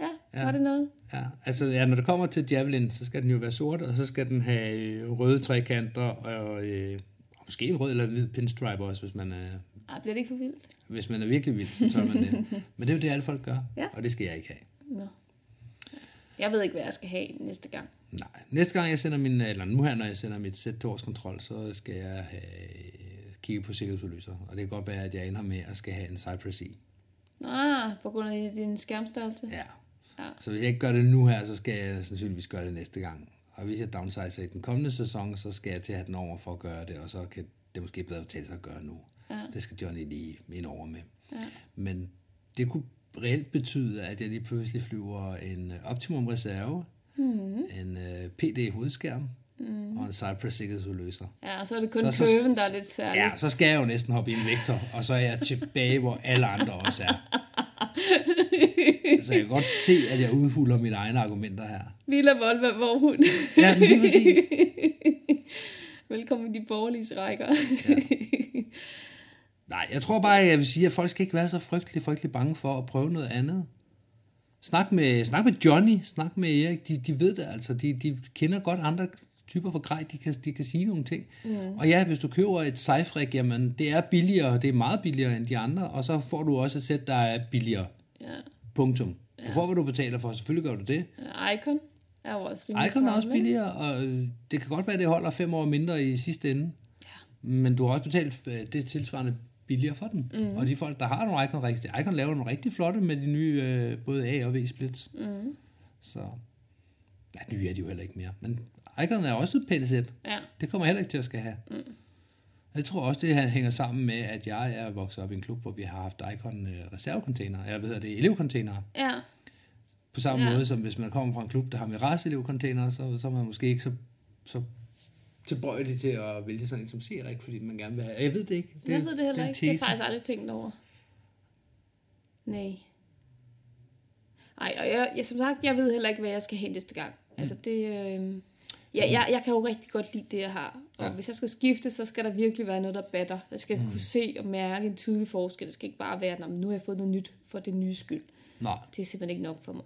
Ja, Ja. ja, var det noget? Ja, altså ja, når det kommer til Javelin, så skal den jo være sort, og så skal den have øh, røde trekanter, og, øh, og måske en rød eller hvid pinstripe også, hvis man er, Ej, bliver det ikke for vildt? hvis man er virkelig vild, så tør man det. Men det er jo det, alle folk gør, Ja. og det skal jeg ikke have. Nå. Jeg ved ikke, hvad jeg skal have næste gang. Nej. Næste gang jeg sender min, eller nu her, når jeg sender mit sæt til årskontrol, så skal jeg have, kigge på sikkerhedsudløser. Og det kan godt være, at jeg ender med at skal have en Cypress i. Ah, på grund af din skærmstørrelse? Ja. Ja. Så hvis jeg ikke gør det nu her, så skal jeg sandsynligvis gøre det næste gang. Og hvis jeg downsizer i den kommende sæson, så skal jeg til at have den over for at gøre det, og så kan det måske bedre betale sig at gøre nu. Ja. Det skal Johnny lige ind over med. Ja. Men det kunne reelt betyde, at jeg lige pludselig flyver en øh, Optimum Reserve, mm. en uh, PD hovedskærm mm. og en Cypress sikkerhedsudløser. Ja, og så er det kun Så- køven, der er lidt særlig. Ja, så skal jeg jo næsten hoppe i en vektor, og så er jeg tilbage, hvor alle andre også er. Så jeg kan godt se, at jeg udhuler mine egne argumenter her. Villa Volva Vorhund. Ja, men lige præcis. Velkommen i de borgerlige rækker. Nej, jeg tror bare, jeg vil sige, at folk skal ikke være så frygtelig, frygtelig bange for at prøve noget andet. Snak med, snak med Johnny, snak med Erik, de, de ved det altså, de, de kender godt andre typer for grej, de kan, de kan sige nogle ting. Mm. Og ja, hvis du køber et Cyfrek, jamen det er billigere, det er meget billigere end de andre, og så får du også et sæt, der er billigere. ja. Punktum. Du får, hvad du betaler for, selvfølgelig gør du det. Icon er jo også rimelig Icon er også billigere, og øh, det kan godt være, det holder fem år mindre i sidste ende. Ja. Men du har også betalt øh, det tilsvarende billigere for den. Mm. Og de folk, der har nogle Icon rigtig, Icon laver nogle rigtig flotte med de nye, øh, både A og V splits. Mm. Så, ja, nye er de jo heller ikke mere. Men Icon er også et pænt sæt. Ja. Det kommer jeg heller ikke til at skal have. Mm. Jeg tror også, det hænger sammen med, at jeg er vokset op i en klub, hvor vi har haft Icon øh, reservecontainer, eller hvad hedder det, elevcontainere. Ja. På samme Ja. måde som hvis man kommer fra en klub, der har Mirage elevcontainer, så, så er man måske ikke så, så tilbøjelig til at vælge sådan en som Serik, fordi man gerne vil have. Jeg ved det ikke. Det, jeg ved det heller er ikke. Det har jeg tesen. faktisk aldrig tænkt over. Nej. Ej, og jeg, jeg, som sagt, jeg ved heller ikke, hvad jeg skal have næste gang. Mm. Altså det... Øh, ja, jeg, jeg kan jo rigtig godt lide det, jeg har. Og Ja. hvis jeg skal skifte, så skal der virkelig være noget, der batter. Jeg skal mm. kunne se og mærke en tydelig forskel. Det skal ikke bare være, at nu har jeg fået noget nyt for det nye skyld. Nej, Det er simpelthen ikke nok for mig.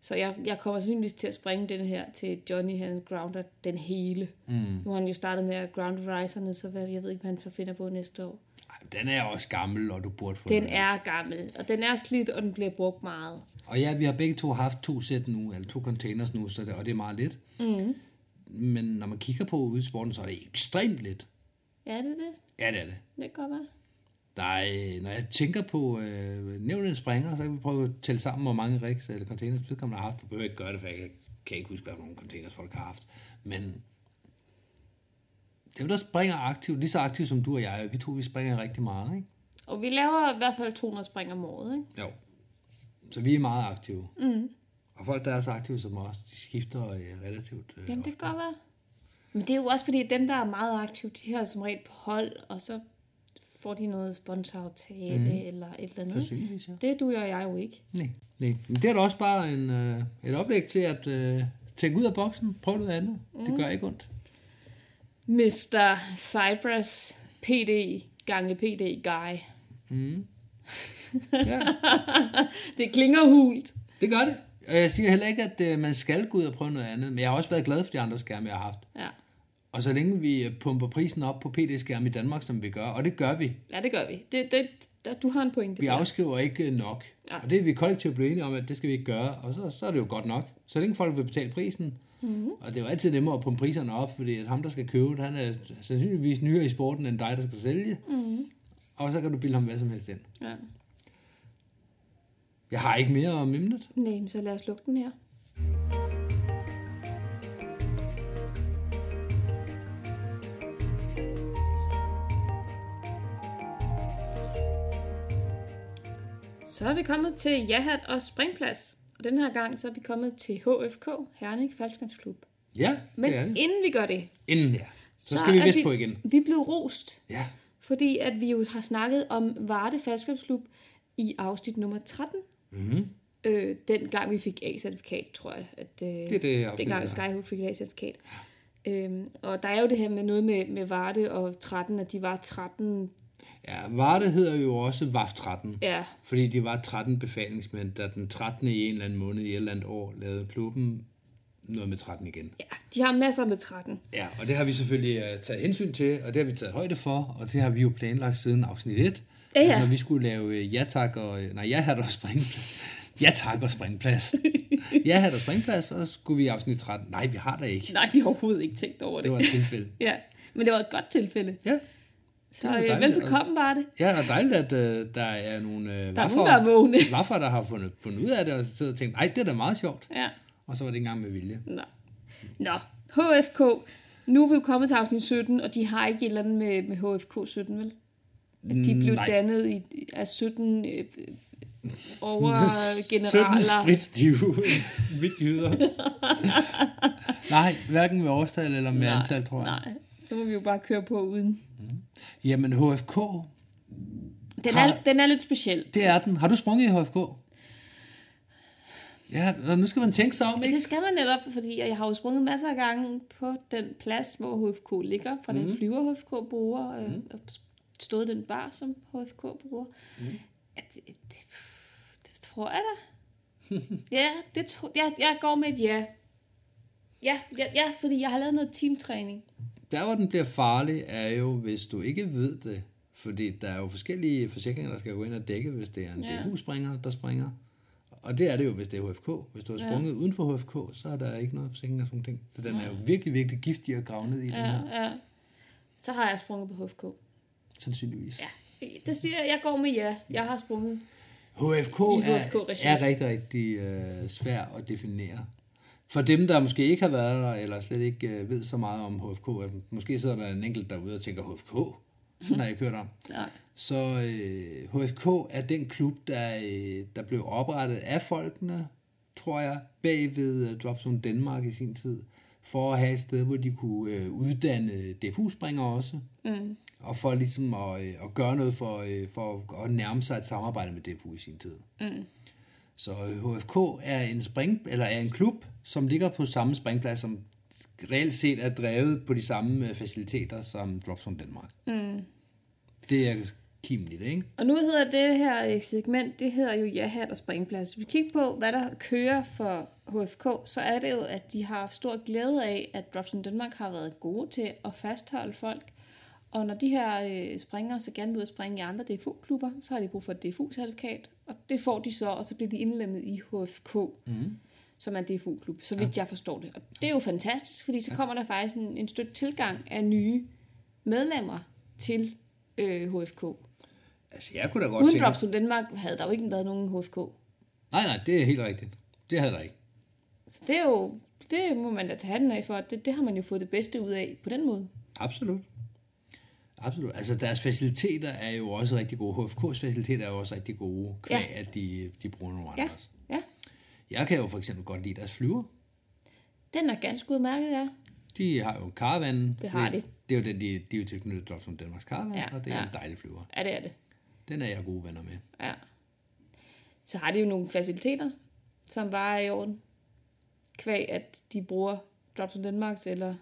Så jeg, jeg kommer sandsynligvis til at springe den her til Johnny, han grounder den hele. Mm. Nu har han jo startet med at ground riserne, så hvad, jeg ved ikke, hvad han finder på næste år. Ej, den er også gammel, og du burde få Den er gammel, og den er slidt, og den bliver brugt meget. Og ja, vi har begge to haft to sæt nu, eller to containers nu, så det, og det er meget lidt. Mm. Men når man kigger på ude i sporten, så er det ekstremt lidt. Ja, det er det. Ja, det er det. Det kan godt være. Øh, når jeg tænker på øh, nævnt en springer, så kan vi prøve at tælle sammen, hvor mange rigs eller containers vedkommende har haft. Du behøver ikke gøre det, for jeg kan- kan ikke huske, hvad nogle containers folk har haft. Men dem, der springer aktivt, lige så aktivt som du og jeg, vi to, vi springer rigtig meget, ikke? Og vi laver i hvert fald 200 spring om året, ikke? Jo. Så vi er meget aktive. Mm. Og folk, der er så aktive som os, de skifter øh, relativt øh, Jamen, det kan godt være. Men det er jo også fordi, at dem, der er meget aktive, de har som regel på hold, og så får de noget sponsoraftale mm. eller et eller andet. Sandsynligvis, ja. Det du og jeg jo ikke. Nej, nej. Men det er da også bare en, øh, et oplæg til at øh, tænke ud af boksen, prøve noget andet. Mm. Det gør ikke ondt. Mr. Cypress PD gange PD Guy. Ja, Det klinger hult. det gør det. Og jeg siger heller ikke, at øh, man skal gå ud og prøve noget andet, men jeg har også været glad for de andre skærme, jeg har haft. Ja. Og så længe vi pumper prisen op på PD-skærme i Danmark, som vi gør, og det gør vi, ja, det gør vi. Det, det, der, du har en pointe vi der. afskriver ikke nok. Nej. Og det er vi kollektivt blevet enige om, at det skal vi ikke gøre, og så, så er det jo godt nok. Så længe folk vil betale prisen, mm-hmm. og det er jo altid nemmere at pumpe priserne op, fordi at ham, der skal købe han er sandsynligvis nyere i sporten, end dig, der skal sælge. Mm-hmm. Og så kan du bilde ham hvad som helst ind. Ja. Jeg har ikke mere om emnet. Nej, men så lad os lukke den her. Så er vi kommet til Jahat og Springplads. Og den her gang så er vi kommet til HFK, Herning Faldskabsklub. Ja, Men det er det. inden vi gør det, Inden ja. Så, skal vi er vist på igen. Vi blev rost, Ja. fordi at vi jo har snakket om Varde Faldskabsklub i afsnit nummer 13. Mm-hmm. Øh, den gang vi fik A-certifikat, tror jeg. At, øh, Det er det, afsnit, dengang ja. Skyhook fik et A-certifikat. Øhm, og der er jo det her med noget med, med Varde og 13, at de var 13... Ja, Varde hedder jo også VAF 13. Ja, Fordi de var 13 befalingsmænd, der den 13. i en eller anden måned i et eller andet år lavede klubben noget med 13 igen. ja, de har masser med 13. Ja, og det har vi selvfølgelig uh, taget hensyn til, og det har vi taget højde for, og det har vi jo planlagt siden afsnit 1. Ja, ja. Når vi skulle lave uh, ja tak og, øh, nej, ja hat og springplads. Ja tak og springplads. ja hat og springplads, så skulle vi i afsnit 13. Nej, vi har da ikke. Nej, vi har overhovedet ikke tænkt over det. Det var et tilfælde. Ja, men det var et godt tilfælde. Ja, Så øh, velbekomme var det. ja og dejligt, at uh, der er nogle uh, Der er vaffer, nogen, der er vågne. vaffer, der har fundet, fundet ud af det, og så sidder og tænkt, nej, det er da meget sjovt. Ja, Og så var det ikke engang med vilje. nå. Nå, HFK. Nu er vi jo kommet til afsnit 17, og de har ikke et eller andet med, med HFK 17, vel? At de blev Nej. dannet i, af 17 øh, over 17 generaler. spritstive midtjyder. Nej, hverken med årstal eller med antal, tror jeg. Nej, så må vi jo bare køre på uden. Jamen, HFK, Den Har- er, den er lidt speciel. det er den. Har du sprunget i HFK? Ja, nu skal man tænke sig om, ikke? det skal man netop, fordi jeg har jo sprunget masser af gange på den plads, hvor HFK ligger, fra Mhm. den flyver HFK bruger, øh, og stået den bar, som HFK bruger. Mhm. Ja, det, det, det tror jeg da. ja, det tro, jeg, jeg går med et ja. Ja, ja, ja, fordi jeg har lavet noget teamtræning. Der, hvor den bliver farlig, er jo, hvis du ikke ved det. Fordi der er jo forskellige forsikringer, der skal gå ind og dække, hvis det er en Ja. DFU-springer, der springer. Og det er det jo, hvis det er HFK. Hvis du har sprunget ja. uden for HFK, så er der ikke noget forsikring og sådan ting. Så den er jo virkelig, virkelig giftig at grave ned i den Ja, her. ja. Så har jeg sprunget på HFK. Sandsynligvis. Ja, det siger jeg, jeg går med ja. Jeg har sprunget. HFK, I er, er rigtig, rigtig øh, svær at definere. For dem, der måske ikke har været der, eller slet ikke øh, ved så meget om HFK, at måske sidder der en enkelt derude og tænker, HFK, har jeg hørt om. Nej. Så øh, HFK er den klub, der, øh, der blev oprettet af folkene, tror jeg, bag ved uh, Dropzone Danmark i sin tid, for at have et sted, hvor de kunne øh, uddanne DFU-springere også, Mm. og for ligesom at, øh, at gøre noget for, øh, for at nærme sig et samarbejde med DFU i sin tid. Mm. Så HFK er en, spring, eller er en klub, som ligger på samme springplads, som reelt set er drevet på de samme øh, faciliteter som Dropzone Danmark. Mm. Det er kimen i det, ikke? Og nu hedder det her øh, segment, det hedder jo ja-hat og springplads. Hvis vi kigger på, hvad der kører for HFK, så er det jo, at de har haft stor glæde af, at Drops in Danmark har været gode til at fastholde folk. Og når de her øh, springere så gerne vil ud og springe i andre DFU-klubber, så har de brug for et DFU-certifikat. Og det får de så, og så bliver de indlemmet i HFK, mm. som er en DFU-klub, så vidt jeg forstår det. Og det er jo fantastisk, fordi så kommer der faktisk en, en støt tilgang af nye medlemmer til øh, HFK. Altså, jeg kunne da godt Uden. Drops Danmark havde der jo ikke været nogen HFK. Nej, nej, det er helt rigtigt. Det havde der ikke. Så det er jo, det må man da tage hatten af for. Det, det har man jo fået det bedste ud af på den måde. Absolut. Absolut. Altså, deres faciliteter er jo også rigtig gode. HFK's faciliteter er jo også rigtig gode, kvæg Ja. at de, de bruger nogle Ja, andres. ja. Jeg kan jo for eksempel godt lide deres flyver. Den er ganske udmærket, ja. De har jo Caravan. Det har de. Det er jo den, de, de er jo tilknyttet Drops from Danmarks Caravan, Ja, og det er ja. en dejlig flyver. Ja, det er det. Den er jeg gode venner med. Ja. Så har de jo nogle faciliteter, som bare er i orden. Kvæg, at de bruger Drops on Denmarks, eller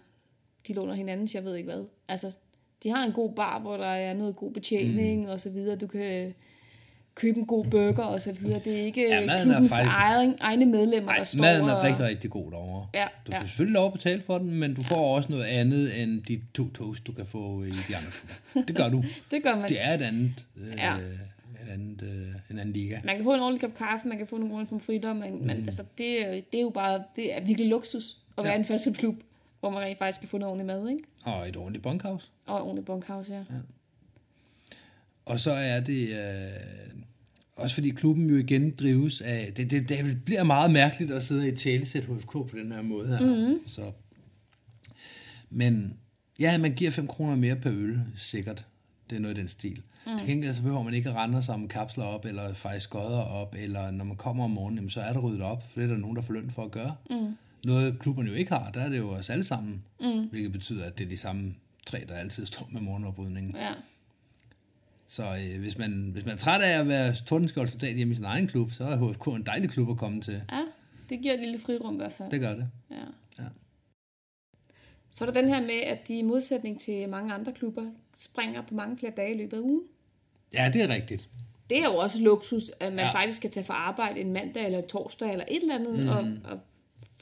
de låner hinandens, jeg ved ikke hvad. Altså, de har en god bar, hvor der er noget god betjening mm. og så videre. Du kan købe en god burger og så videre. Det er ikke Ja, ja, er klubbens faktisk- egen, egne medlemmer, der Ej, står maden er og... rigtig, rigtig god derovre. Ja, Du ja. får selvfølgelig lov at betale for den, men du får også noget andet end de to toast, du kan få i de andre klubber. Det gør du. Det gør man. Det er et andet, øh, Ja. et andet, øh, en anden liga. Man kan få en ordentlig kop kaffe, man kan få nogle ordentlige pomfritter, men, mm. men altså, det, er- det er jo bare, det er virkelig luksus at være Ja. ja. en fast klub, hvor man rent faktisk kan få noget ordentligt mad, ikke? Og et ordentligt bunkhouse. Og ordentligt bunkhouse, ja. ja. Og så er det... Øh, også fordi klubben jo igen drives af... Det, det, det bliver meget mærkeligt at sidde i et talesæt HFK på den her måde her. Mm-hmm. Så, men ja, man giver 5 kroner mere per øl, sikkert. Det er noget i den stil. Mm. Til gengæld så behøver man ikke at rende sig om kapsler op, eller feje skodder op, eller når man kommer om morgenen, jamen, så er der ryddet op, for det er der nogen, der får løn for at gøre. Mm. Noget klubberne jo ikke har, der er det jo os alle sammen, mm. hvilket betyder, at det er de samme tre, der altid står med morgenoprydningen. ja. Så øh, hvis, man, hvis man er træt af at være tordenskjold soldat hjemme i sin egen klub, så er HFK en dejlig klub at komme til. Ja, det giver et lille frirum i hvert fald. Det gør det. Ja. Ja. Så er der den her med, at de i modsætning til mange andre klubber, springer på mange flere dage i løbet af ugen. Ja, det er rigtigt. Det er jo også luksus, at man ja. faktisk kan tage for arbejde en mandag eller en torsdag eller et eller andet, mm. og, og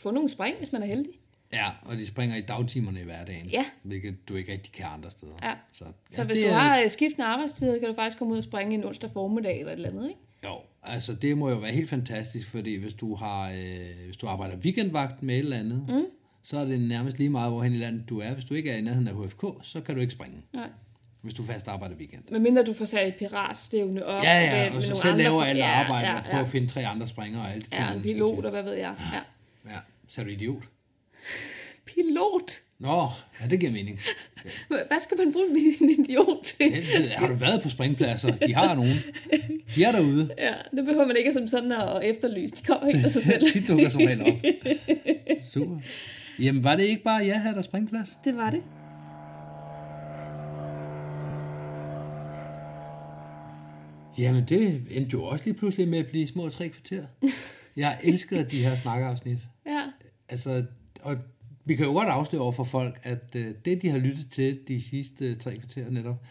få nogle spring, hvis man er heldig. Ja, og de springer i dagtimerne i hverdagen. Ja. Hvilket du ikke rigtig kan andre steder. Ja. Så, Så ja, hvis det du er- har øh, skiftende arbejdstider, kan du faktisk komme ud og springe en onsdag formiddag eller et eller andet, ikke? Jo, altså det må jo være helt fantastisk, fordi hvis du har øh, hvis du arbejder weekendvagt med et eller andet, mm. så er det nærmest lige meget, hvorhen i landet du er. Hvis du ikke er i nærheden af HFK, så kan du ikke springe, Nej. hvis du fast arbejder weekend. Men mindre du får sat et piratstævne op. Ja, ja, med og så selv laver alle ja, arbejde ja, og prøver ja. at finde tre andre springere og alt det. Ja, pilot, og hvad ved jeg. Ja. Ja, så er du idiot. Pilot? Nå, ja, det giver mening. Hvad skal man bruge en idiot til? Det jeg. Har du været på springpladser? De har nogen. De er derude. Ja, det behøver man ikke som sådan at efterlyse. De kommer helt af sig selv. De dukker som regel op. Super. Jamen, var det ikke bare ja her, der springplads? Det var det. Jamen, det endte jo også lige pludselig med at blive små tre kvarter. Jeg elsker de her snakkeafsnit. Ja. Altså, og vi kan jo godt afsløre over for folk, at øh, det, de har lyttet til de sidste tre kvarter netop,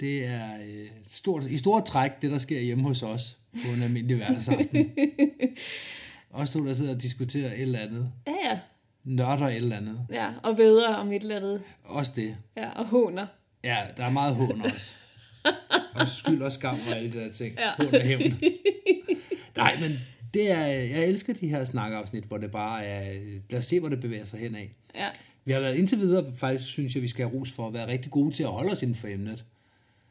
det er øh, stort, i store træk det, der sker hjemme hos os på en almindelig hverdagsaften. Også to, der sidder og diskuterer et eller andet. Ja, ja. Nørder et eller andet. Ja, og bedre om et eller andet. Også det. Ja, og håner. Ja, der er meget hån også. og skyld og skam og alle de der ting. Ja. Hån og hævn. Nej, men det er, jeg elsker de her snakafsnit, hvor det bare er, lad os se, hvor det bevæger sig hen af. Ja. Vi har været indtil videre, faktisk synes jeg, vi skal have ros for at være rigtig gode til at holde os inden for emnet.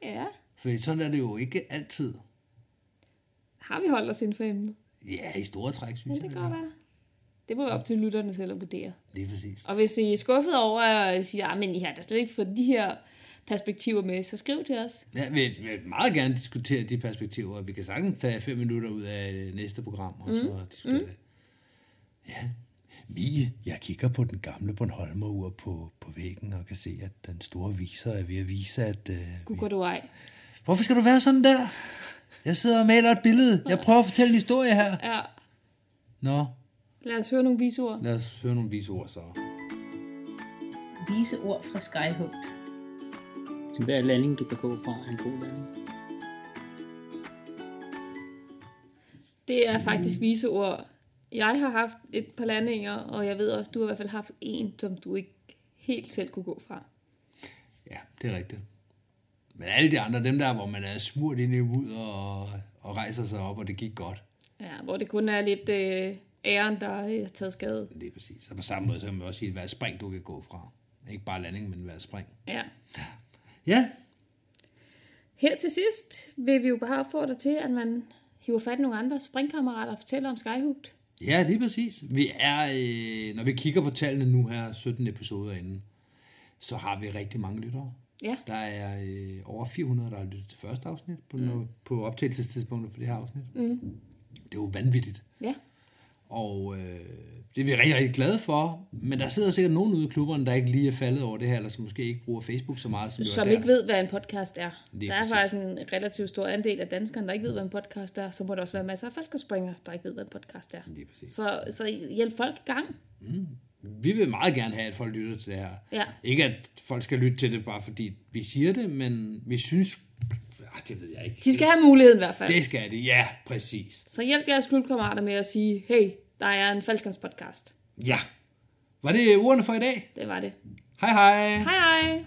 Ja. For sådan er det jo ikke altid. Har vi holdt os inden for emnet? Ja, i store træk, synes Ja, jeg. det kan godt være. Det må være op til lytterne selv at vurdere. Lige præcis. Og hvis I er skuffet over at sige, at I har da slet ikke fået de her perspektiver med, så skriv til os. Ja, vi vi vil meget gerne diskutere de perspektiver. Vi kan sagtens tage fem minutter ud af næste program og mm. så diskutere mm. det. Ja. Mie, jeg kigger på den gamle Bornholmer-ur på, på væggen og kan se, at den store viser er ved at vise, at... Uh, Gud går du ej. Hvorfor skal du være sådan der? Jeg sidder og maler et billede. Jeg prøver at fortælle en historie her. Ja, Nå, lad os høre nogle visord. lad os høre nogle vise ord så. Vise ord fra Skyhugt. Hver landing, du kan gå fra, er en god landing. Det er faktisk viseord. Jeg har haft et par landinger, og jeg ved også, du har i hvert fald haft en, som du ikke helt selv kunne gå fra. Ja, det er rigtigt. Men alle de andre, dem der, hvor man er smurt ind i ud og, og rejser sig op, og det gik godt. Ja, hvor det kun er lidt øh, æren, der har taget skade. Det er præcis. Og på samme måde, så kan man også sige, hvad spring du kan gå fra. Ikke bare landing, men hvad spring. Ja. Ja, Her til sidst vil vi jo bare opfordre til, at man hiver fat i nogle andre springkammerater og fortæller om Skyhooked. ja, lige præcis. Vi er, øh, når vi kigger på tallene nu her, 17 episoder inden, så har vi rigtig mange lyttere. Ja, Der er øh, over 400, der har lyttet til første afsnit på, mm. på optagelsestidspunktet for det her afsnit. Mm. Det er jo vanvittigt. ja. Og øh, det er vi rigtig, rigtig glade for. Men der sidder sikkert nogen ude i klubberne, der ikke lige er faldet over det her, eller som måske ikke bruger Facebook så meget, som, Som ikke ved, hvad en podcast er. Lige der er præcis. faktisk en relativt stor andel af danskerne, der ikke ved, hvad en podcast er. Så må der også være masser af falskerspringere, der ikke ved, hvad en podcast er. Lige præcis. Så, så hjælp folk i gang. Vi vil meget gerne have, at folk lytter til det her. Ja. Ikke at folk skal lytte til det, bare fordi vi siger det, men vi synes... Ah, det ved jeg ikke. De skal have muligheden i hvert fald. Det skal de, ja, præcis. Så hjælp jeres klubkammerater med at sige, hey, der er en faldskærmspodcast. Ja. Var det ordene for i dag? Det var det. Hej hej. Hej hej!